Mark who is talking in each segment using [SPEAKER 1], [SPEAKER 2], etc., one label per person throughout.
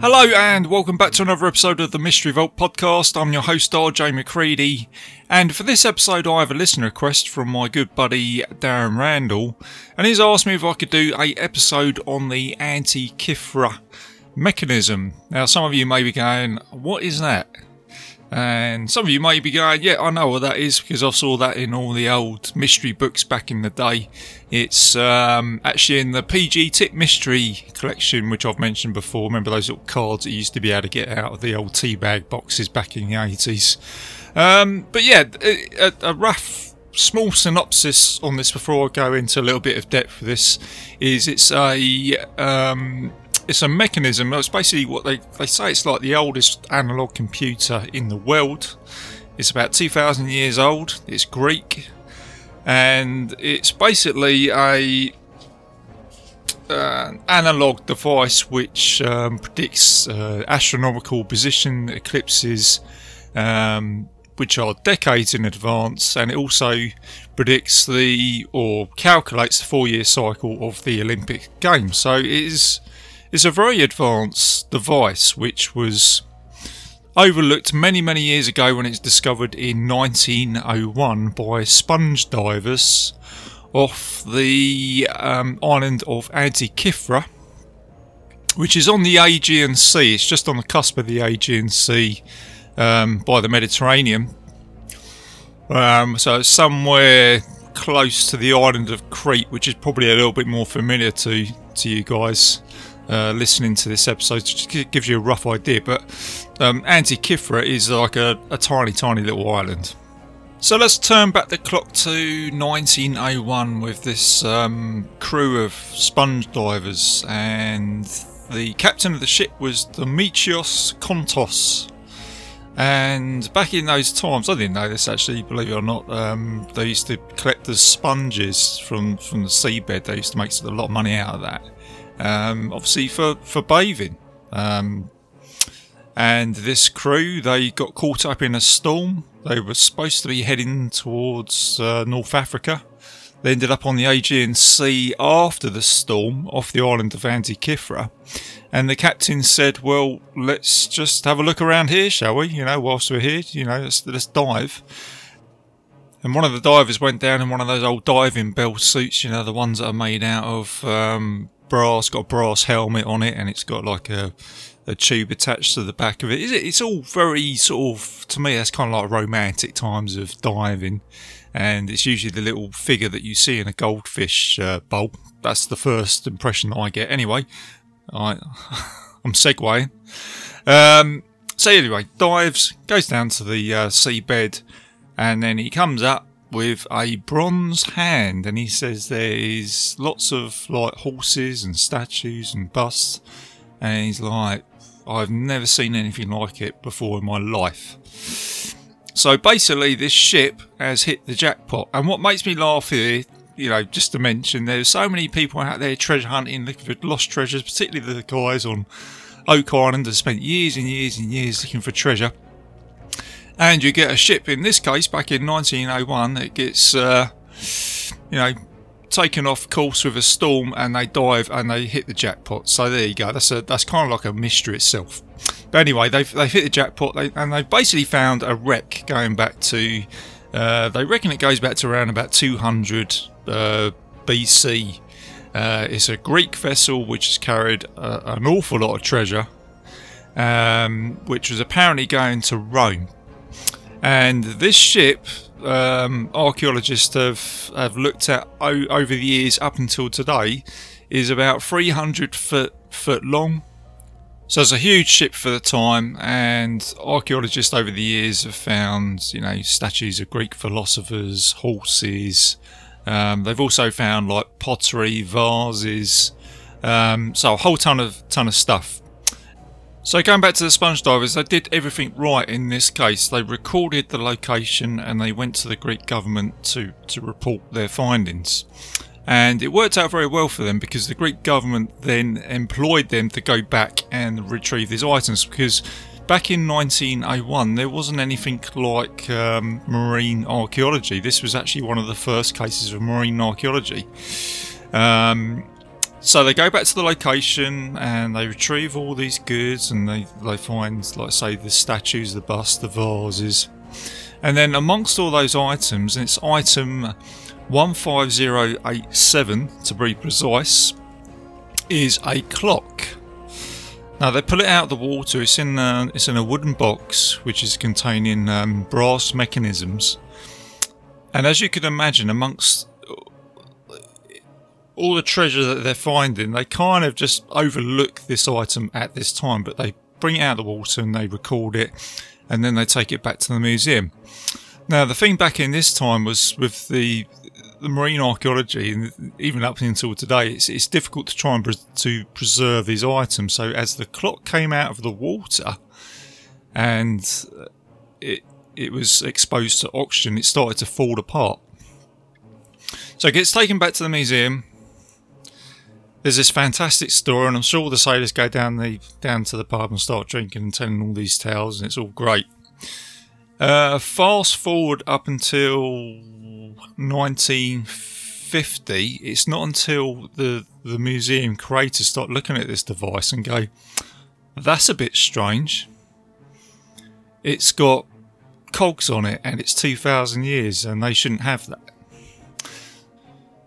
[SPEAKER 1] Hello and welcome back to another episode of the Mystery Vault podcast. I'm your host RJ McCready, and for this episode, I have a listener request from my good buddy Darren Randall, and he's asked me if I could do a episode on the Antikythera mechanism. Now, some of you may be going, "What is that?" And some of you may be going, yeah, I know what that is because I saw that in all the old mystery books back in the day. It's um, actually in the PG Tip Mystery collection, which I've mentioned before. Remember those little cards that you used to be able to get out of the old tea bag boxes back in the 80s? Um, but yeah, a, a rough small synopsis on this before I go into a little bit of depth for this is it's a um, it's a mechanism. It's basically what they, they say it's like the oldest analog computer in the world. It's about 2,000 years old. It's Greek. And it's basically a uh, analog device which um, predicts uh, astronomical position eclipses, um, which are decades in advance, and it also predicts the or calculates the four-year cycle of the Olympic Games. So it is is a very advanced device which was overlooked many, many years ago when it's discovered in 1901 by sponge divers off the um, island of Antikythera, which is on the Aegean Sea. It's just on the cusp of the Aegean Sea um, by the Mediterranean. Um, so somewhere close to the island of Crete, which is probably a little bit more familiar to to you guys uh, listening to this episode gives you a rough idea. But um, Antikythera is like a, a tiny, tiny little island. So let's turn back the clock to 1901 with this um, crew of sponge divers, and the captain of the ship was Demetrios Kontos. And back in those times, I didn't know this actually, believe it or not, um, they used to collect the sponges from, from the seabed. They used to make a lot of money out of that um, obviously for for bathing. Um, and this crew they got caught up in a storm. They were supposed to be heading towards uh, North Africa. They ended up on the Aegean Sea after the storm off the island of Antikythera. And the captain said, Well, let's just have a look around here, shall we? You know, whilst we're here, you know, let's, let's dive. And one of the divers went down in one of those old diving bell suits, you know, the ones that are made out of um, brass, got a brass helmet on it, and it's got like a, a tube attached to the back of it. It's all very sort of, to me, that's kind of like romantic times of diving. And it's usually the little figure that you see in a goldfish uh, bowl. That's the first impression that I get. Anyway, I, I'm segueing. Um, so anyway, dives, goes down to the uh, seabed, and then he comes up with a bronze hand, and he says there is lots of like horses and statues and busts, and he's like, I've never seen anything like it before in my life. So basically, this ship has hit the jackpot, and what makes me laugh here, you know, just to mention, there's so many people out there treasure hunting, looking for lost treasures, particularly the guys on Oak Island have spent years and years and years looking for treasure and you get a ship. In this case, back in 1901, it gets uh, you know taken off course with a storm, and they dive and they hit the jackpot. So there you go. That's a that's kind of like a mystery itself. But anyway, they've they've hit the jackpot, they, and they've basically found a wreck going back to. Uh, they reckon it goes back to around about 200 uh, BC. Uh, it's a Greek vessel which has carried uh, an awful lot of treasure, um, which was apparently going to Rome. And this ship, um, archaeologists have, have looked at o- over the years up until today, is about 300 foot, foot long. So it's a huge ship for the time, and archaeologists over the years have found, you know, statues of Greek philosophers, horses. Um, they've also found like pottery, vases, um, so a whole ton of ton of stuff. So going back to the sponge divers, they did everything right in this case. They recorded the location and they went to the Greek government to, to report their findings. And it worked out very well for them because the Greek government then employed them to go back and retrieve these items because back in 1901 there wasn't anything like um, marine archaeology. This was actually one of the first cases of marine archaeology. Um, so they go back to the location and they retrieve all these goods and they, they find, like say, the statues, the busts, the vases. And then amongst all those items, and it's item 15087 to be precise, is a clock. Now they pull it out of the water. It's in a, it's in a wooden box which is containing um, brass mechanisms. And as you can imagine, amongst all the treasure that they're finding, they kind of just overlook this item at this time, but they bring it out of the water and they record it, and then they take it back to the museum. Now, the thing back in this time was with the the marine archaeology, and even up until today, it's, it's difficult to try and pres- to preserve these items. So, as the clock came out of the water, and uh, it it was exposed to oxygen, it started to fall apart. So it gets taken back to the museum there's this fantastic story, and I'm sure all the sailors go down the down to the pub and start drinking and telling all these tales, and it's all great. Uh, fast forward up until 1950, it's not until the the museum creators start looking at this device and go, "That's a bit strange." It's got cogs on it, and it's 2,000 years, and they shouldn't have that.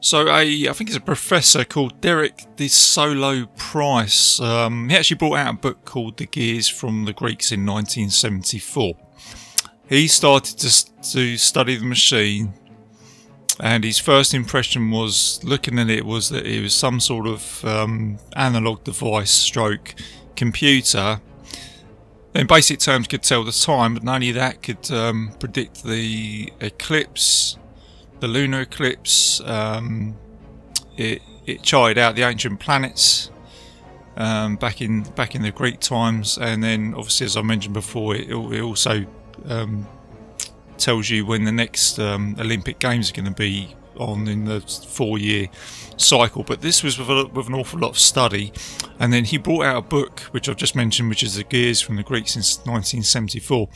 [SPEAKER 1] So a, I think it's a professor called Derek De Solla Price. Um, he actually brought out a book called The Gears from the Greeks in 1974. He started to, to study the machine, and his first impression was looking at it was that it was some sort of um, analog device, stroke computer. In basic terms, could tell the time, but not only that, could um, predict the eclipse the lunar eclipse. Um, it it charted out the ancient planets um, back in back in the Greek times, and then obviously, as I mentioned before, it, it also um, tells you when the next um, Olympic Games are going to be on in the four-year cycle. But this was with, a, with, an awful lot of study, and then he brought out a book which I've just mentioned, which is the Gears from the Greeks since 1974.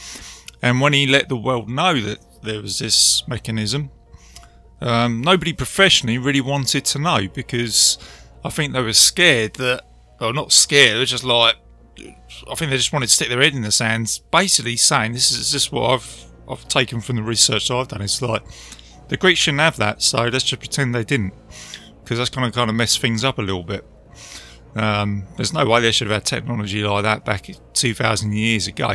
[SPEAKER 1] And when he let the world know that there was this mechanism, um, nobody professionally really wanted to know because I think they were scared that, well, not scared, they were just like, I think they just wanted to stick their head in the sand, basically saying this is just what I've I've taken from the research I've done. It's like the Greeks shouldn't have that, so let's just pretend they didn't, because that's kind of kind of mess things up a little bit. Um, there's no way they should have had technology like that back 2,000 years ago.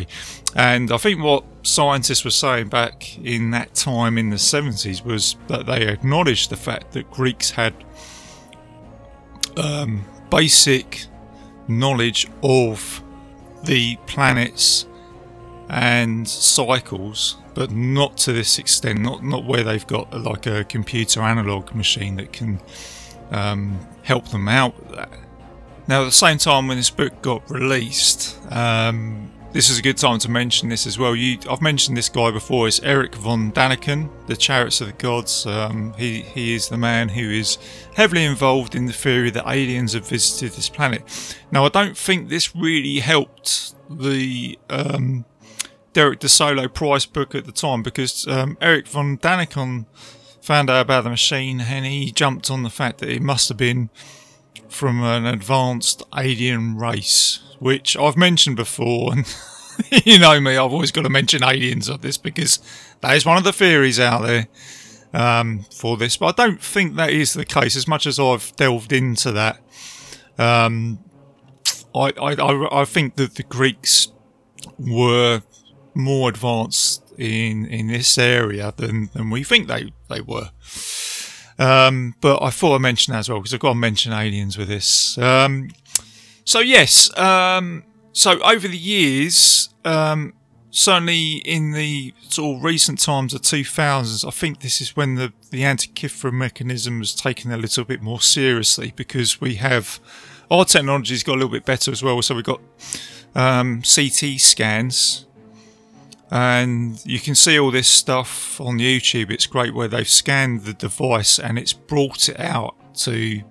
[SPEAKER 1] And I think what scientists were saying back in that time in the 70s was that they acknowledged the fact that Greeks had um, basic knowledge of the planets and cycles, but not to this extent, not, not where they've got like a computer analog machine that can um, help them out with that. Now, at the same time, when this book got released, um, this is a good time to mention this as well. You, I've mentioned this guy before. It's Erich von Daniken, the Chariots of the Gods. Um, he he is the man who is heavily involved in the theory that aliens have visited this planet. Now, I don't think this really helped the um, Derek De Solla Price book at the time because um, Erich von Daniken found out about the machine and he jumped on the fact that it must have been from an advanced alien race, which I've mentioned before, and you know me, I've always got to mention aliens of this because that is one of the theories out there um, for this. But I don't think that is the case. As much as I've delved into that, um, I, I, I think that the Greeks were more advanced in in this area than, than we think they, they were. Um, but I thought I'd mention that as well because I've got to mention aliens with this. Um, so yes, um, so over the years, um, certainly in the sort of recent times of 2000s, I think this is when the, the Antikythera mechanism was taken a little bit more seriously because we have our technology's got a little bit better as well. So we've got um, CT scans, and you can see all this stuff on YouTube. It's great where they've scanned the device and it's brought it out to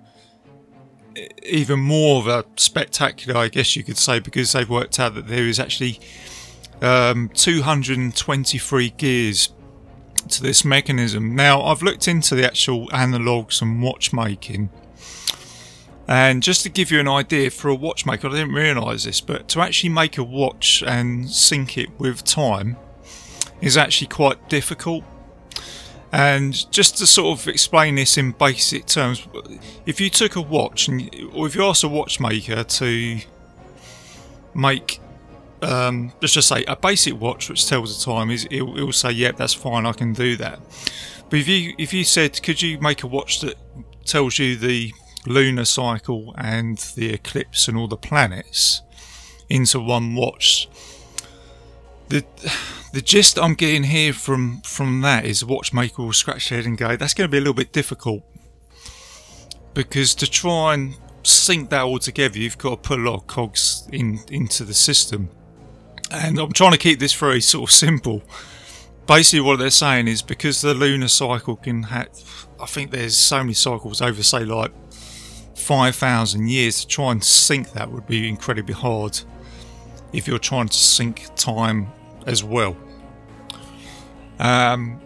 [SPEAKER 1] even more of a spectacular, I guess you could say, because they've worked out that there is actually um, 223 gears to this mechanism. Now, I've looked into the actual analogues and watchmaking. And just to give you an idea, for a watchmaker, I didn't realise this, but to actually make a watch and sync it with time is actually quite difficult. And just to sort of explain this in basic terms, if you took a watch and or if you asked a watchmaker to make um, let's just say a basic watch which tells the time is it will say yep that's fine I can do that but if you if you said could you make a watch that tells you the lunar cycle and the eclipse and all the planets into one watch. The the gist I'm getting here from from that is watchmaker will scratch their head and go that's going to be a little bit difficult. Because to try and sync that all together you've got to put a lot of cogs in into the system. And I'm trying to keep this very sort of simple. Basically, what they're saying is because the lunar cycle can have, I think there's so many cycles over, say, like 5,000 years, to try and sync that would be incredibly hard if you're trying to sync time as well. Um,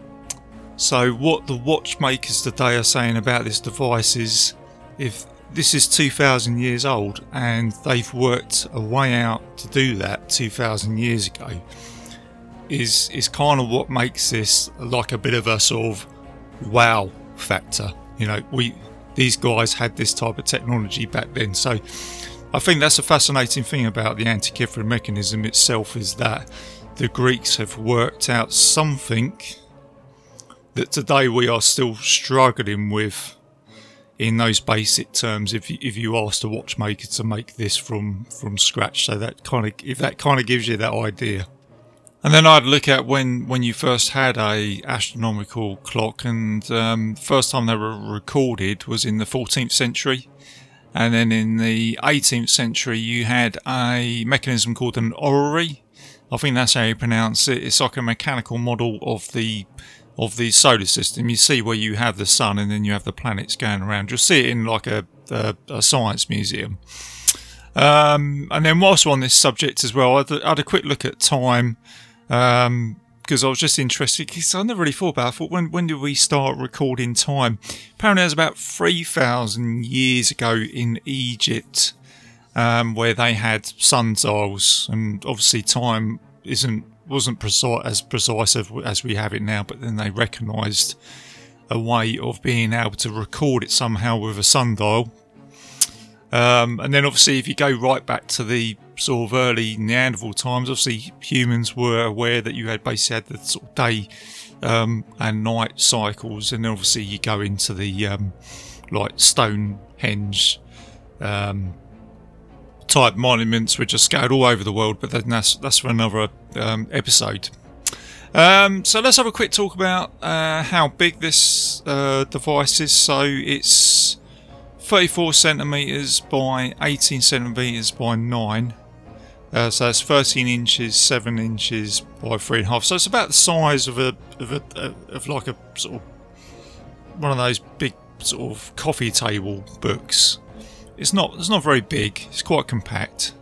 [SPEAKER 1] so, what the watchmakers today are saying about this device is if this is 2000 years old and they've worked a way out to do that 2000 years ago is is kind of what makes this like a bit of a sort of wow factor you know we these guys had this type of technology back then. So I think that's a fascinating thing about the Antikythera mechanism itself is that the Greeks have worked out something that today we are still struggling with in those basic terms if you, if you asked a watchmaker to make this from from scratch. So that kind of if that kind of gives you that idea and then I'd look at when when you first had a astronomical clock and um, first time they were recorded was in the 14th century. And then in the 18th century you had a mechanism called an orrery. I think that's how you pronounce it. It's like a mechanical model of the of the solar system, you see where you have the sun and then you have the planets going around. You'll see it in like a, a, a science museum. Um, and then whilst we're on this subject as well, I had, I had a quick look at time because um, I was just interested because I never really thought about. It. I thought when when did we start recording time? Apparently, it was about three thousand years ago in Egypt, um, where they had sundials, and obviously time isn't wasn't precise, as precise as we have it now, but then they recognised a way of being able to record it somehow with a sundial. Um, and then obviously, if you go right back to the sort of early Neanderthal times, obviously humans were aware that you had basically had the sort of day um, and night cycles, and obviously you go into the um, like Stonehenge um, type monuments which are scattered all over the world, but then that's that's for another um, episode. Um, so let's have a quick talk about uh, how big this uh, device is. So it's 34 centimeters by 18 centimeters by 9. Uh, so that's 13 inches, 7 inches by 3.5. So it's about the size of a, of a, of like a sort of one of those big sort of coffee table books. It's not it's not very big. It's quite compact.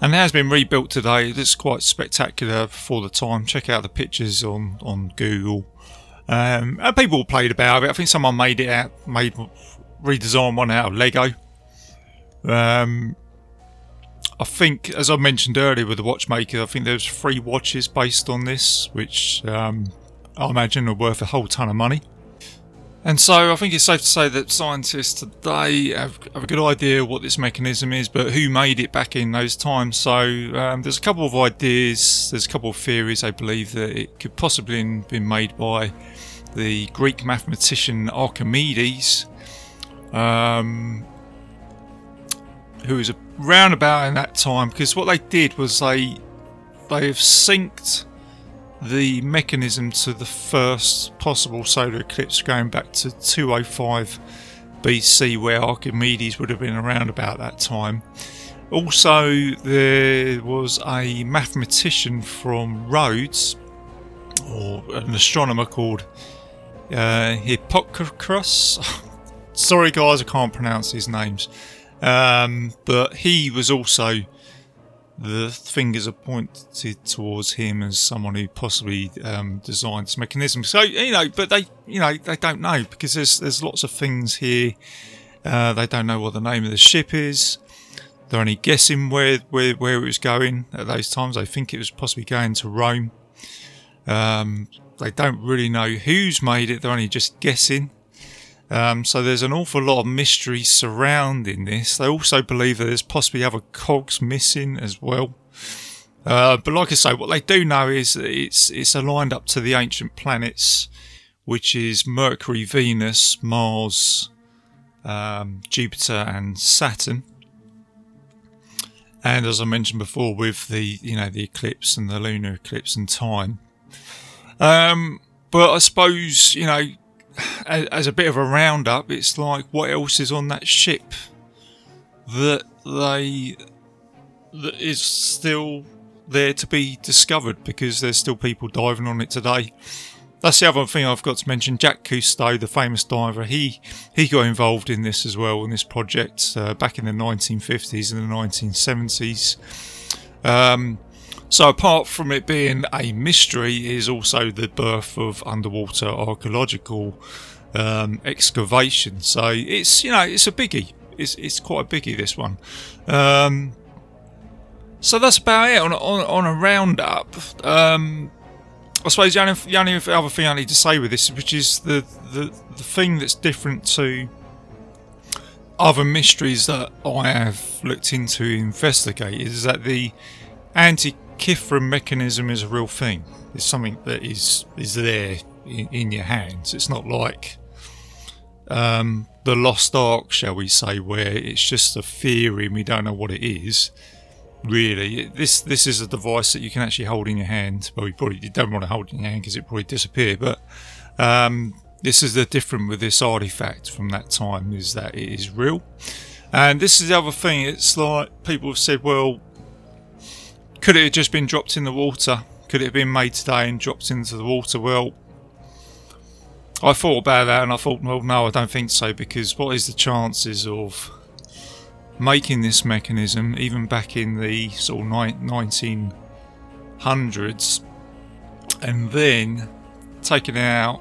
[SPEAKER 1] And it has been rebuilt today. It's quite spectacular for the time. Check out the pictures on on Google. Um, and people played about it. I think someone made it out, made redesigned one out of Lego. Um, I think, as I mentioned earlier with the watchmaker, I think there's three watches based on this, which um, I imagine are worth a whole ton of money. And so I think it's safe to say that scientists today have, have, a good idea what this mechanism is, but who made it back in those times. So um, there's a couple of ideas, there's a couple of theories. I believe that it could possibly have been made by the Greek mathematician Archimedes, um, who was around about in that time. Because what they did was they they have synced the mechanism to the first possible solar eclipse going back to 205 BC, where Archimedes would have been around about that time. Also, there was a mathematician from Rhodes, or an astronomer called uh, Hippocrates. Sorry, guys, I can't pronounce his names. Um, but he was also the fingers are pointed towards him as someone who possibly um, designed this mechanism. So you know, but they you know they don't know because there's there's lots of things here. Uh, they don't know what the name of the ship is. They're only guessing where, where where it was going at those times. They think it was possibly going to Rome. Um, they don't really know who's made it. They're only just guessing. Um, so there's an awful lot of mystery surrounding this. They also believe that there's possibly other cogs missing as well. Uh, but like I say, what they do know is it's it's aligned up to the ancient planets, which is Mercury, Venus, Mars, um, Jupiter, and Saturn. And as I mentioned before, with the you know the eclipse and the lunar eclipse and time. Um, but I suppose you know as, a bit of a roundup, it's like what else is on that ship that they that is still there to be discovered because there's still people diving on it today. That's the other thing I've got to mention. Jack Cousteau, the famous diver, he he got involved in this as well in this project uh, back in the 1950s and the 1970s. Um, so, apart from it being a mystery, is also the birth of underwater archaeological um, excavation. So it's you know it's a biggie. It's it's quite a biggie this one. Um, so that's about it on on, on a roundup. Um, I suppose the only, the only other thing I need to say with this, which is the, the the thing that's different to other mysteries that I have looked into investigate is that the anti Kithra mechanism is a real thing. It's something that is is there in, in your hands. It's not like um, the Lost Ark, shall we say, where it's just a theory and we don't know what it is. Really, this this is a device that you can actually hold in your hand. Well, you probably you don't want to hold it in your hand because it probably disappear. But um, this is the different with this artifact from that time is that it is real. And this is the other thing. It's like people have said, well, could it have just been dropped in the water? Could it have been made today and dropped into the water? Well, I thought about that and I thought, well, no, I don't think so because what is the chances of making this mechanism even back in the sort of 1900s and then taking it out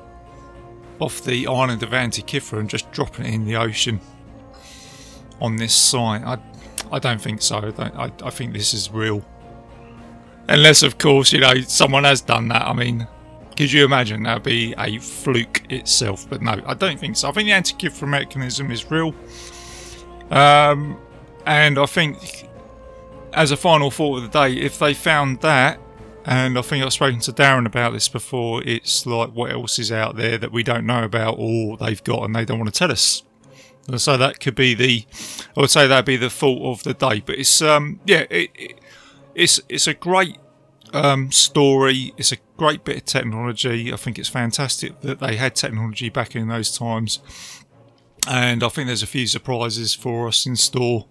[SPEAKER 1] off the island of Antikythera and just dropping it in the ocean on this site? I, I don't think so. I, I, I think this is real. Unless, of course, you know, someone has done that. I mean, could you imagine that would be a fluke itself? But no, I don't think so. I think the Antikythera mechanism is real. Um, and I think, as a final thought of the day, if they found that, and I think I've spoken to Darren about this before, it's like what else is out there that we don't know about or they've got and they don't want to tell us. So that could be the, I would say that'd be the thought of the day. But it's, um, yeah, it, it, it's it's a great um, story. It's a great bit of technology. I think it's fantastic that they had technology back in those times, and I think there's a few surprises for us in store.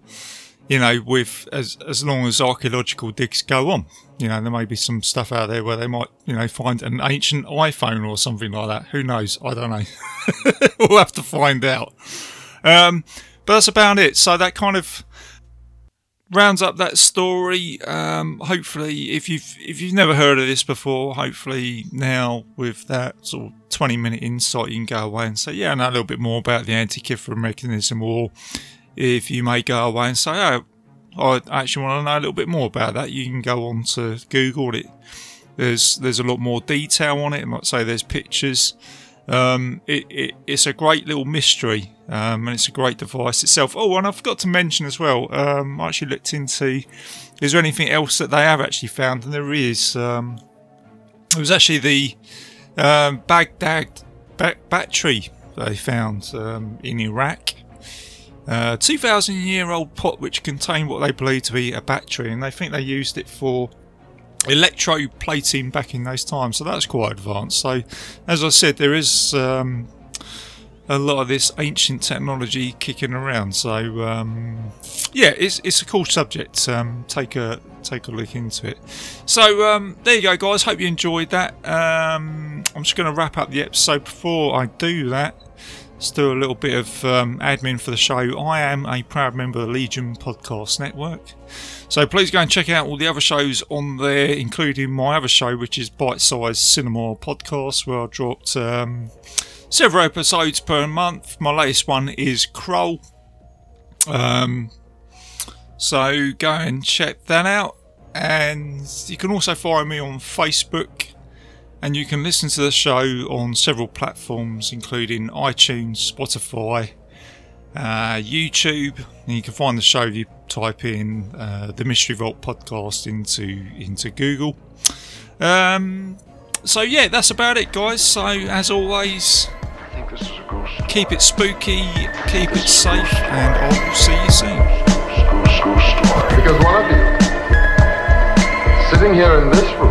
[SPEAKER 1] You know, with as as long as archaeological digs go on, you know, there may be some stuff out there where they might, you know, find an ancient iPhone or something like that. Who knows? I don't know. we'll have to find out. Um, but that's about it. So that kind of rounds up that story. Um, hopefully, if you've if you've never heard of this before, hopefully now with that sort of twenty minute insight, you can go away and say, "Yeah, I know a little bit more about the Antikythera mechanism." Or if you may go away and say, "Oh, I actually want to know a little bit more about that," you can go on to Google it. There's there's a lot more detail on it, and like say, there's pictures. Um, it, it, it's a great little mystery, um, and it's a great device itself. Oh, and I forgot to mention as well. Um, I actually looked into is there anything else that they have actually found, and there is. Um, it was actually the um, Baghdad ba- battery they found um, in Iraq. Uh, 2,000 year old pot which contained what they believe to be a battery, and they think they used it for electroplating back in those times, so that's quite advanced. So, as I said, there is um, a lot of this ancient technology kicking around. So, um, yeah, it's it's a cool subject. Um, take a take a look into it. So um, there you go, guys. Hope you enjoyed that. Um, I'm just going to wrap up the episode. Before I do that, do a little bit of um, admin for the show. I am a proud member of the Legion Podcast Network. So please go and check out all the other shows on there, including my other show, which is Bite Size Cinema Podcast, where I dropped um, several episodes per month. My latest one is Krull. Um, so go and check that out. And you can also follow me on Facebook. And you can listen to the show on several platforms, including iTunes, Spotify, uh, YouTube. And you can find the show if you type in uh, the Mystery Vault podcast into into Google. Um, so yeah, that's about it, guys. So as always, keep it spooky, keep it safe, and I will see you soon.
[SPEAKER 2] Because one of you, sitting here in this room,